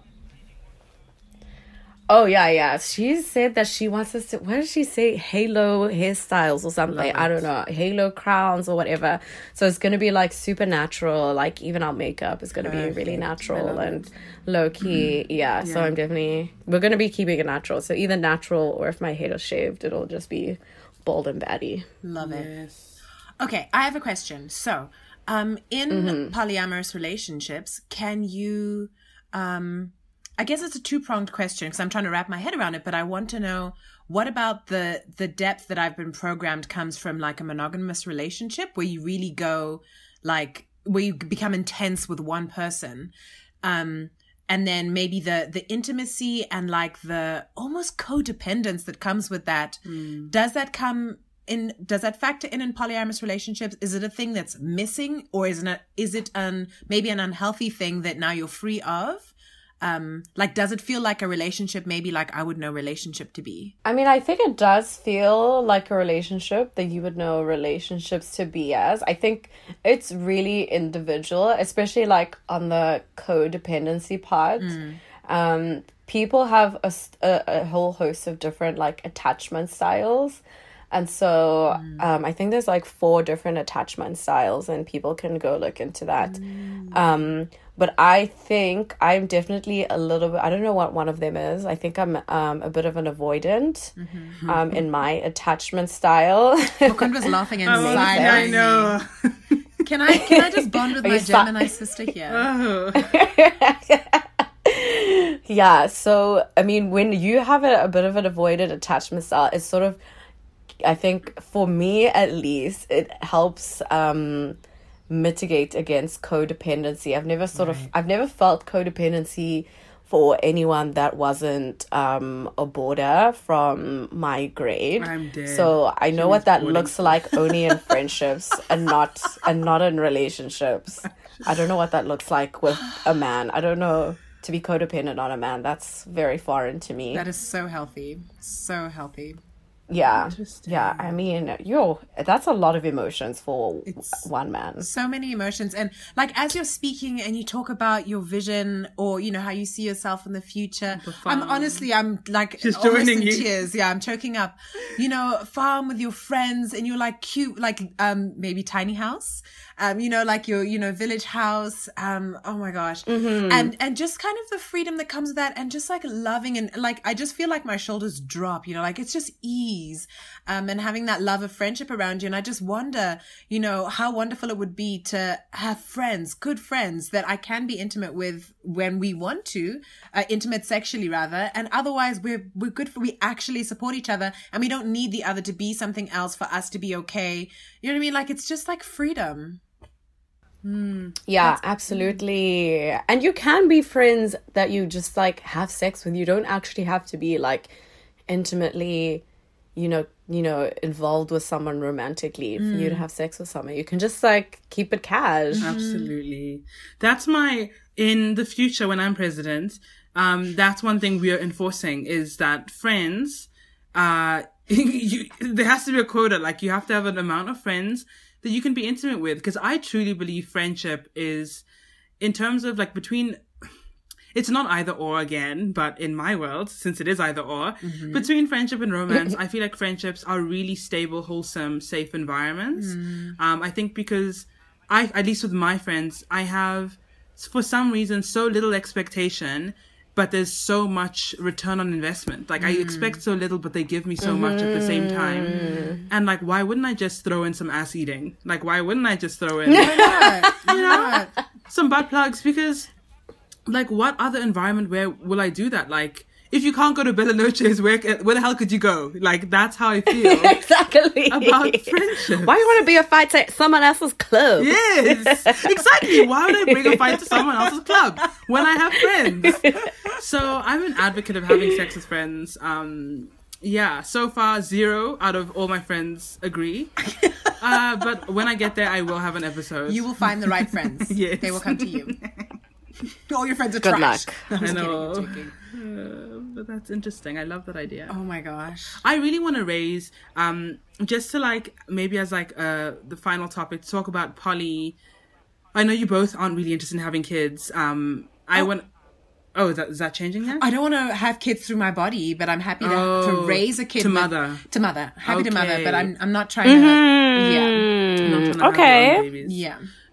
Oh yeah, yeah. She said that she wants us to. What did she say? Halo hairstyles or something. I don't know. Halo crowns or whatever. So it's gonna be like super natural. Like even our makeup is gonna be really natural love and low key. Yeah. So I'm definitely we're gonna be keeping it natural. So either natural or if my head is shaved, it'll just be bald and batty. Love it. Yes. Okay, I have a question. So, um, in Mm-hmm. polyamorous relationships, can you, um, I guess it's a two pronged question because I'm trying to wrap my head around it, but I want to know what about the the depth that I've been programmed comes from like a monogamous relationship where you really go like where you become intense with one person, um, and then maybe the the intimacy and like the almost codependence that comes with that. Does that come in does that factor in in polyamorous relationships? Is it a thing that's missing or is it a, is it an maybe an unhealthy thing that now you're free of um like does it feel like a relationship maybe like i would know relationship to be I mean, I think it does feel like a relationship that you would know relationships to be as. I think it's really individual, especially like on the codependency part. Um, people have a whole host of different like attachment styles. And so um, I think there's like four different attachment styles, and people can go look into that. Um, but I think I'm definitely a little bit, I don't know what one of them is. I think I'm um, a bit of an avoidant um, in my attachment style. Makundwa was laughing and Oh, I know. can i can i just bond with my you si- gemini sister here oh. yeah so i mean when you have a, a bit of an avoided attachment style it's sort of i think for me at least it helps um mitigate against codependency. I've never sort of i've never felt codependency for anyone that wasn't um a border from my grade. So i know what that boarding. looks like only in friendships and not and not in relationships. I don't know what that looks like with a man. I don't know to be codependent on a man. That's very foreign to me. That is so healthy. So healthy yeah, Interesting. yeah. I mean, yo, that's a lot of emotions for it's one man. so many emotions and like as you're speaking and you talk about your vision or you know how you see yourself in the future i'm honestly i'm like She's almost joining in you. tears yeah i'm choking up you know farm with your friends and you're like cute like um maybe tiny house um you know like your you know village house um oh my gosh. Mm-hmm. and and just kind of the freedom that comes with that and just like loving and like i just feel like my shoulders drop you know like it's just ease um and having that love of friendship around you. And i just wonder you know how wonderful it would be to have friends good friends that i can be intimate with when we want to uh, intimate sexually rather. And otherwise we're we're good for we actually support each other and we don't need the other to be something else for us to be okay. You know what i mean? Like it's just like freedom Yeah, absolutely. And you can be friends that you just like have sex with. You don't actually have to be like intimately, you know, you know, involved with someone romantically for you to have sex with someone. You can just like keep it cash. Absolutely. That's my in the future when I'm president. Um, that's one thing we are enforcing is that friends, uh, you, there has to be a quota. Like you have to have an amount of friends that you can be intimate with. Because I truly believe friendship is, in terms of like between it's not either or again, but in my world, since it is either or, between friendship and romance, I feel like friendships are really stable, wholesome, safe environments. Um, I think because I, at least with my friends, I have, for some reason, so little expectation, but there's so much return on investment. Like I expect so little, but they give me so much at the same time. And like, why wouldn't I just throw in some ass eating? Like, why wouldn't I just throw in? you know, some butt plugs because like what other environment where will I do that? Like if you can't go to Bella Noches, where where the hell could you go? Like that's how I feel. exactly. About friendship. Why do you want to be a fight at someone else's club? Yes, exactly. Why would I bring a fight to someone else's club when I have friends? So I'm an advocate of having sex with friends. Um, yeah, so far zero out of all my friends agree. Uh, but when I get there, I will have an episode. You will find the right friends. Yes. They will come to you. All your friends are Good trash. luck. I'm I know. Uh, but that's interesting. I love that idea. Oh my gosh. I really want to raise, um, just to like maybe as like uh the final topic, talk about poly. I know you both aren't really interested in having kids. Um, I want. Oh, is that, is that changing now? I don't want to have kids through my body, but I'm happy to, Oh, to raise a kid. to with- mother. To mother. Happy to mother, but I'm I'm not trying to. Yeah. Not trying to have your own okay. babies.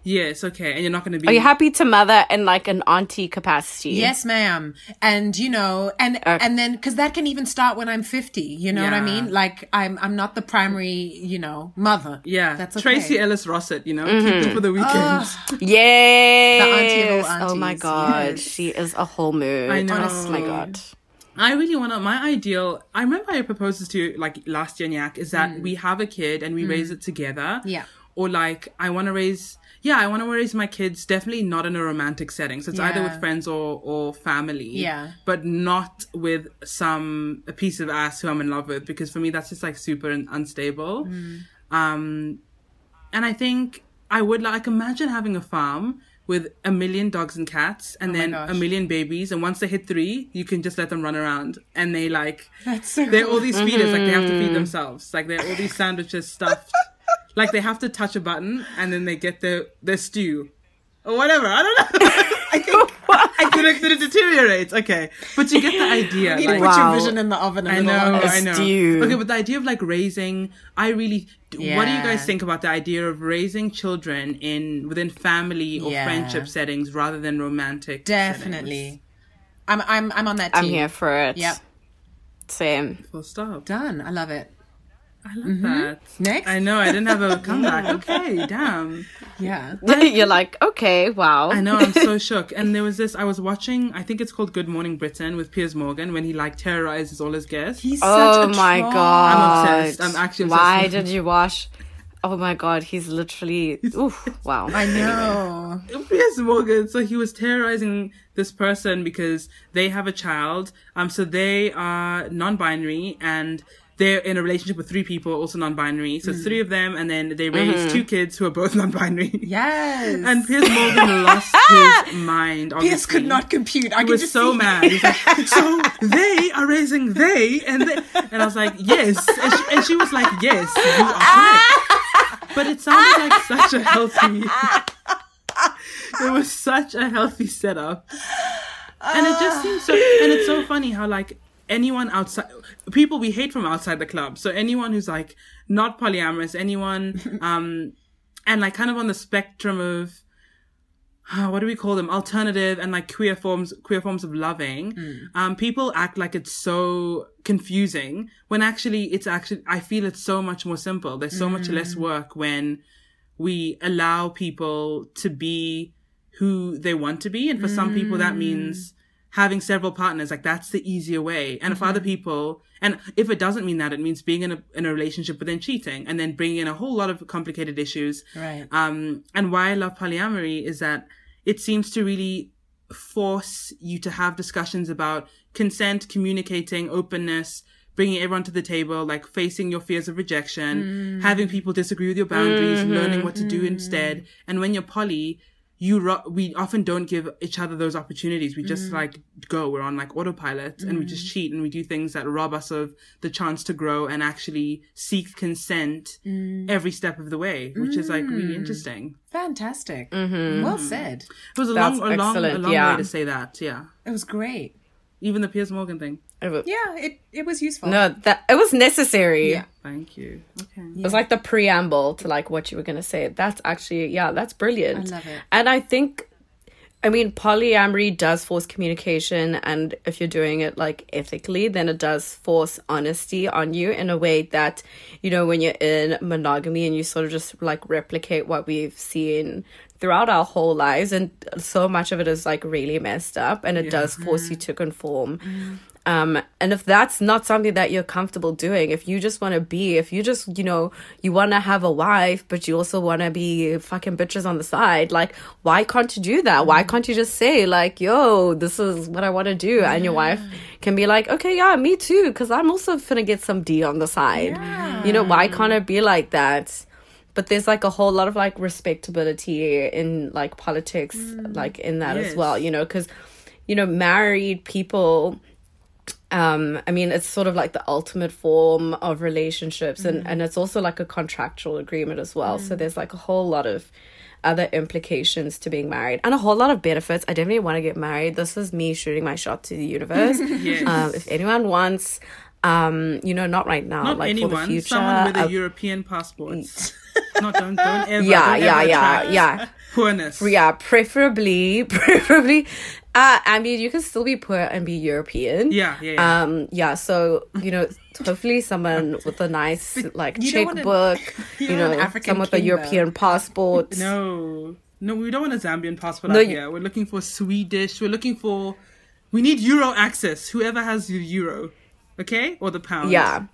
Yeah. Yes. Okay. And you're not going to be. Are you happy to mother in like an auntie capacity? Yes, ma'am. And you know, and uh, and then because that can even start when I'm 50. You know what I mean? Like I'm I'm not the primary, you know, mother. Yeah. that's okay. Tracee Ellis Rossett. You know, keep mm-hmm. it for the weekend. Yes. The auntie of all Oh my god, yes. she is a whole mood. I know. Oh my god. I really want to. My ideal. I remember I proposed this to you like last year, Nyak, is Mm. that we have a kid and we mm. raise it together. Yeah. Or like I want to raise. Yeah, I want to raise my kids definitely not in a romantic setting. So it's either with friends or or family. Yeah. But not with some a piece of ass who I'm in love with because for me that's just like super unstable. Mm. Um, and I think I would like imagine having a farm with a million dogs and cats and Oh then a million babies and once they hit three you can just let them run around and they like That's so they're all these feeders like they have to Mm-hmm. feed themselves like they're all these sandwiches stuffed like they have to touch a button and then they get their their stew or whatever i don't know i think i think that it deteriorates okay but you get the idea You need like, to put Wow. your vision in the oven a I little know. I know. stew. Okay, but the idea of like raising, I really. Yeah. What do you guys think about the idea of raising children in within family or Yeah. friendship settings rather than romantic? Definitely. I'm I'm I'm on that team. I'm here for it. Yep. Same. Full stop. Done. I love it. I love that. Next. I know. I didn't have a comeback. Okay, damn. Yeah. You're like, okay, wow. I know. I'm so shook. And there was this. I was watching. I think it's called Good Morning Britain with Piers Morgan when he like terrorizes all his guests. He's Oh such a my troll. god. I'm obsessed. I'm actually obsessed Why did you watch? Oh my god, he's literally. Oof, wow. I know. Piers Morgan. So he was terrorizing this person because they have a child. Um, so they are non-binary and they're in a relationship with three people, also non-binary. So it's three of them, and then they raise Mm-hmm. two kids who are both non-binary. Yes. And Piers Morgan lost his mind. Obviously. Piers could not compute. I He was just so mad. He's like, so they are raising they, and they, and I was like, yes, and she, and she was like, yes, you are correct. But it sounded like such a healthy. it was such a healthy setup, and it just seems so. And it's so funny how like anyone outside people we hate from outside the club. So anyone who's like not polyamorous, anyone um and like kind of on the spectrum of uh, what do we call them? Alternative and like queer forms queer forms of loving. Um people act like it's so confusing when actually it's actually i feel it's so much more simple. There's so much less work when we allow people to be who they want to be. And for some people that means having several partners like that's the easier way. And for mm-hmm. other people and if it doesn't mean that it means being in a in a relationship but then cheating and then bringing in a whole lot of complicated issues. Right. um and why i love polyamory is that it seems to really force you to have discussions about consent communicating openness bringing everyone to the table like facing your fears of rejection mm. having people disagree with your boundaries learning mm-hmm. what to do instead. Mm-hmm. And when you're poly you ro- we often don't give each other those opportunities. We just mm. like go. We're on like autopilot and we just mm. cheat and we do things that rob us of the chance to grow and actually seek consent mm. every step of the way which is like really interesting. Fantastic. Mm-hmm. Well said. it was a That's long a long a long yeah. way to say that yeah. It was great. even the piers morgan thing. It was- Yeah, it, it was useful. No, that it was necessary. Yeah. thank you okay It was like the preamble to like what you were gonna say. That's actually yeah, that's brilliant. I love it. And I think I mean polyamory does force communication and if you're doing it like ethically, then it does force honesty on you in a way that, you know, when you're in monogamy and you sort of just like replicate what we've seen throughout our whole lives and so much of it is like really messed up and it does force you to conform. Um, and if that's not something that you're comfortable doing, if you just want to be, if you just, you know, you want to have a wife, but you also want to be fucking bitches on the side, like, why can't you do that? Why can't you just say, like, yo, this is what I want to do? And your wife can be like, okay, yeah, me too, because I'm also gonna get some D on the side. You know, why can't it be like that? But there's like a whole lot of like respectability in like politics, like in that as well, you know, because, you know, married people um i mean it's sort of like the ultimate form of relationships and and it's also like a contractual agreement as well. So there's like a whole lot of other implications to being married and a whole lot of benefits. I definitely want to get married. This is me shooting my shot to the universe. Yes. um if anyone wants um you know not right now not like for the anyone future someone with a uh, european passport not don't don't ever yeah don't yeah ever yeah yeah poorness yeah preferably preferably uh i mean you can still be poor and be european yeah yeah, yeah. um yeah so you know hopefully someone with a nice like you checkbook you, don't know someone with a european passport No, no, we don't want a Zambian passport No, out here. We're looking for Swedish. We're looking for. We need Euro access. Whoever has the Euro, okay, or the pound. yeah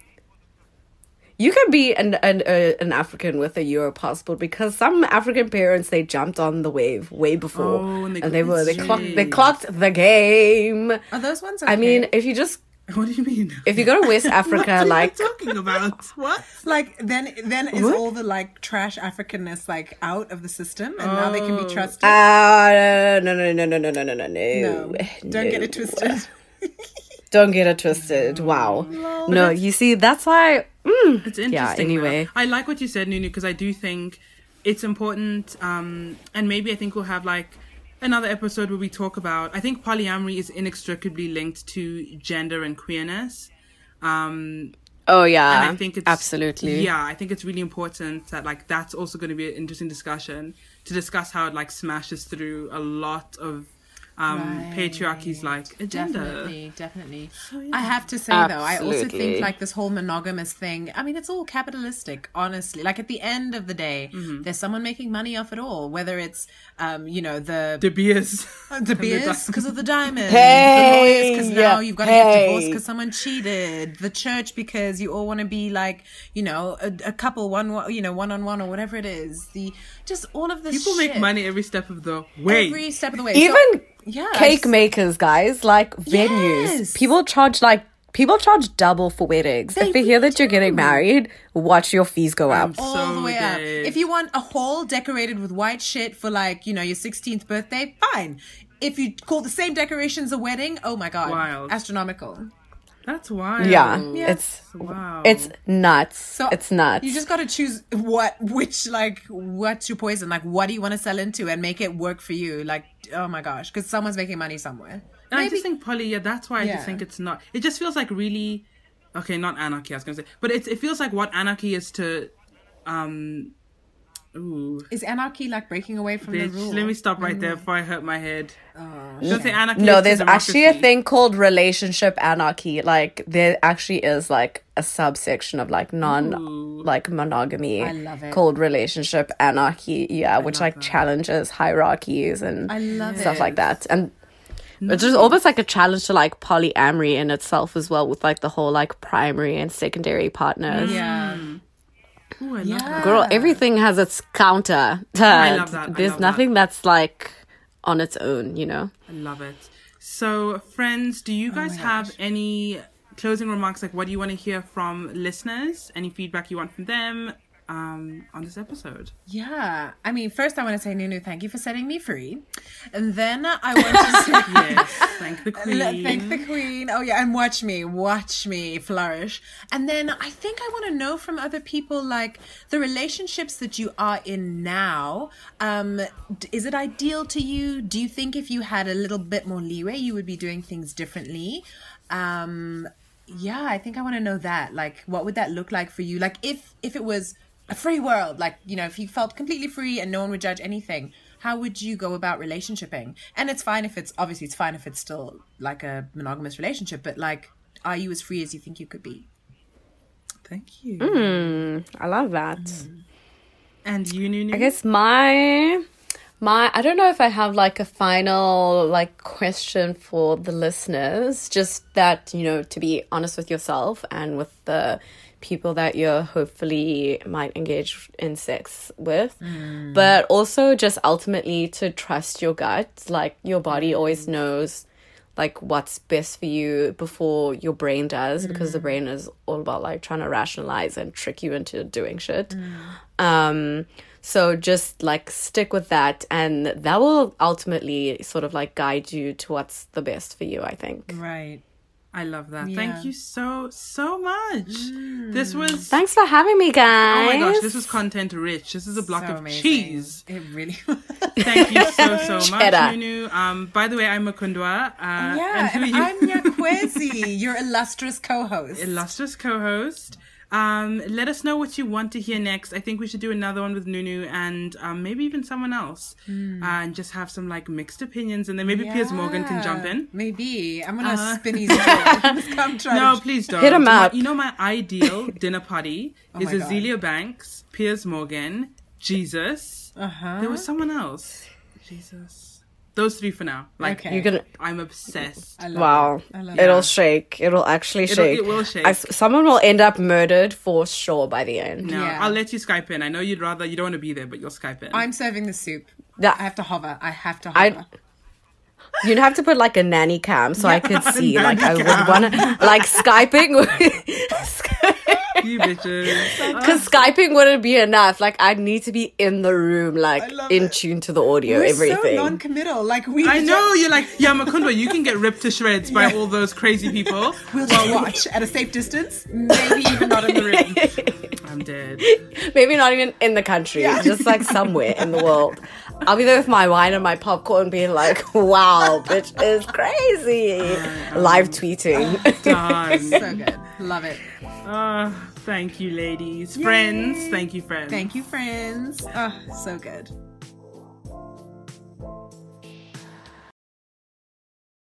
you can be an an, uh, an african with a euro passport because some african parents they jumped on the wave way before Oh, and they and they were they clocked clocked they clocked the game Are those ones i mean if you just What do you mean? if you go to west what africa are like you talking about? What? like then then is What? all the like trash Africanness like out of the system and now they can be Oh. trusted? uh, no no no no no no no no no no. Don't get it twisted. Don't get it twisted. Wow. No, you see, that's why. Mm, It's interesting. Yeah, though. anyway. I like what you said, Nunu, because I do think it's important. Um, and maybe I think we'll have like another episode where we talk about. I think polyamory is inextricably linked to gender and queerness. Um, oh yeah, and I think it's absolutely. Yeah, I think it's really important that like that's also going to be an interesting discussion to discuss how it like smashes through a lot of um Right. patriarchy's like agenda. Definitely, definitely. I have to say though, I also think like this whole monogamous thing. I mean, it's all capitalistic, honestly. Like at the end of the day, Mm-hmm. there's someone making money off it all. Whether it's, um, you know, the De Beers. De Beers because of the diamonds, Hey, the lawyers because now yeah, you've got to get divorced hey. because someone cheated, the church because you all want to be like, you know, a, a couple, one, you know, one on one or whatever it is. The just all of this. People make money every step of the way. every step of the way. Even So- yeah, cake just- makers, guys, like venues. Yes. People charge like people charge double for weddings. if they hear that you're getting married, watch your fees go up. I'm all so the way up. If you want a hall decorated with white shit for like, you know, your 16th birthday, fine. If you call the same decorations a wedding, oh my god. Wild. Astronomical. That's wild. Yeah, Yeah. it's Wow. it's nuts. So it's nuts. You just got to choose what, which, like, what's your poison? Like, what do you want to sell into and make it work for you? Like, oh my gosh, because someone's making money somewhere. And I just think poly, yeah, that's why I Yeah. just think it's not. It just feels like really, okay, not anarchy. I was gonna say, but it it feels like what anarchy is to, um, ooh. Is anarchy like breaking away from the Bitch, rule? let me stop right there mm. before I hurt my head. Oh, Don't say anarchy. no, is to there's actually a thing called relationship anarchy. Like there actually is like a subsection of like non like monogamy I love it. called relationship anarchy. Yeah, which like that. challenges hierarchies and I love stuff it. like that. And it's just almost like a challenge to like polyamory in itself as well, with like the whole like primary and secondary partners. Yeah. Ooh, I love that. Girl, everything has its counter. I love that. There's love nothing that's like on its own, you know. I love it. So, friends, do you oh guys have any closing remarks? Like, what do you want to hear from listeners? Any feedback you want from them um, on this episode? Yeah. I mean, first I want to say, Nunu, thank you for setting me free. And then I want to say, Yes, thank the queen. Thank the queen. Oh yeah, and watch me, watch me flourish. And then I think I want to know from other people like the relationships that you are in now. Um, is it ideal to you? Do you think if you had a little bit more leeway, you would be doing things differently? Um, yeah, I think I want to know that. Like, what would that look like for you? Like, if if it was a free world, like you know, if you felt completely free and no one would judge anything, how would you go about relationshiping? And it's fine if it's obviously it's fine if it's still like a monogamous relationship, but like, are you as free as you think you could be? Thank you. Hmm, I love that. Hmm. And you, Nunu? I guess my my I don't know if I have like a final like question for the listeners. Just that you know to be honest with yourself and with the people that you're hopefully might engage in sex with, hmm. but also just ultimately to trust your gut. Like your body hmm. always knows like what's best for you before your brain does because the hmm. brain is all about like trying to rationalize and trick you into doing shit. Um so just like stick with that and that will ultimately sort of like guide you to what's the best for you i think. Right. I love that. Yeah. Thank you so, so much. This was. thanks for having me guys. Oh my gosh, this was content rich. This is a block So of amazing. cheese. It really. Thank you so, so much, Nunu. Um, by the way, I'm Makundwa. Uh, yeah, and and who you- I'm Nyakwezi, your illustrious co-host. illustrious co-host. Um, let us know what you want to hear next. I think we should do another one with Nunu and um, maybe even someone else, Hmm. uh, and just have some like mixed opinions, and then maybe Piers Morgan can jump in. Maybe I'm gonna Uh, spin his head. Come try. No, to- please don't. Hit 'em My- up. You know my ideal dinner party is Oh my God. Azealia Banks, Piers Morgan, Jesus. Uh-huh. There was someone else. Jesus. Those three for now. Like Okay. you're gonna I'm obsessed. I love wow it. I love it'll it. shake it'll actually It'll- shake it will shake. I s someone will end up murdered for sure by the end No, Yeah. I'll let you Skype in. I know you'd rather you don't want to be there, but you'll Skype in. I'm serving the soup. That- I have to hover. I have to I- hover. You'd have to put like a nanny cam so I could see. Like I would want to like Skyping. you bitches. Because ah. Skyping wouldn't be enough. Like I'd need to be in the room, like in it. tune to the audio, We're everything. so non-committal. Like we. I just- know you're like, yeah, Makundwa, you can get ripped to shreds by all those crazy people. We'll just watch at a safe distance. Maybe even not in the room. I'm dead. Maybe not even in the country, just like somewhere in the world. I'll be there with my wine and my popcorn, being like, "Wow, bitch is crazy." Live tweeting. Done. so good. Love it. Uh, thank you, ladies. Friends. Thank you, friends. Thank you, friends. Oh, so good.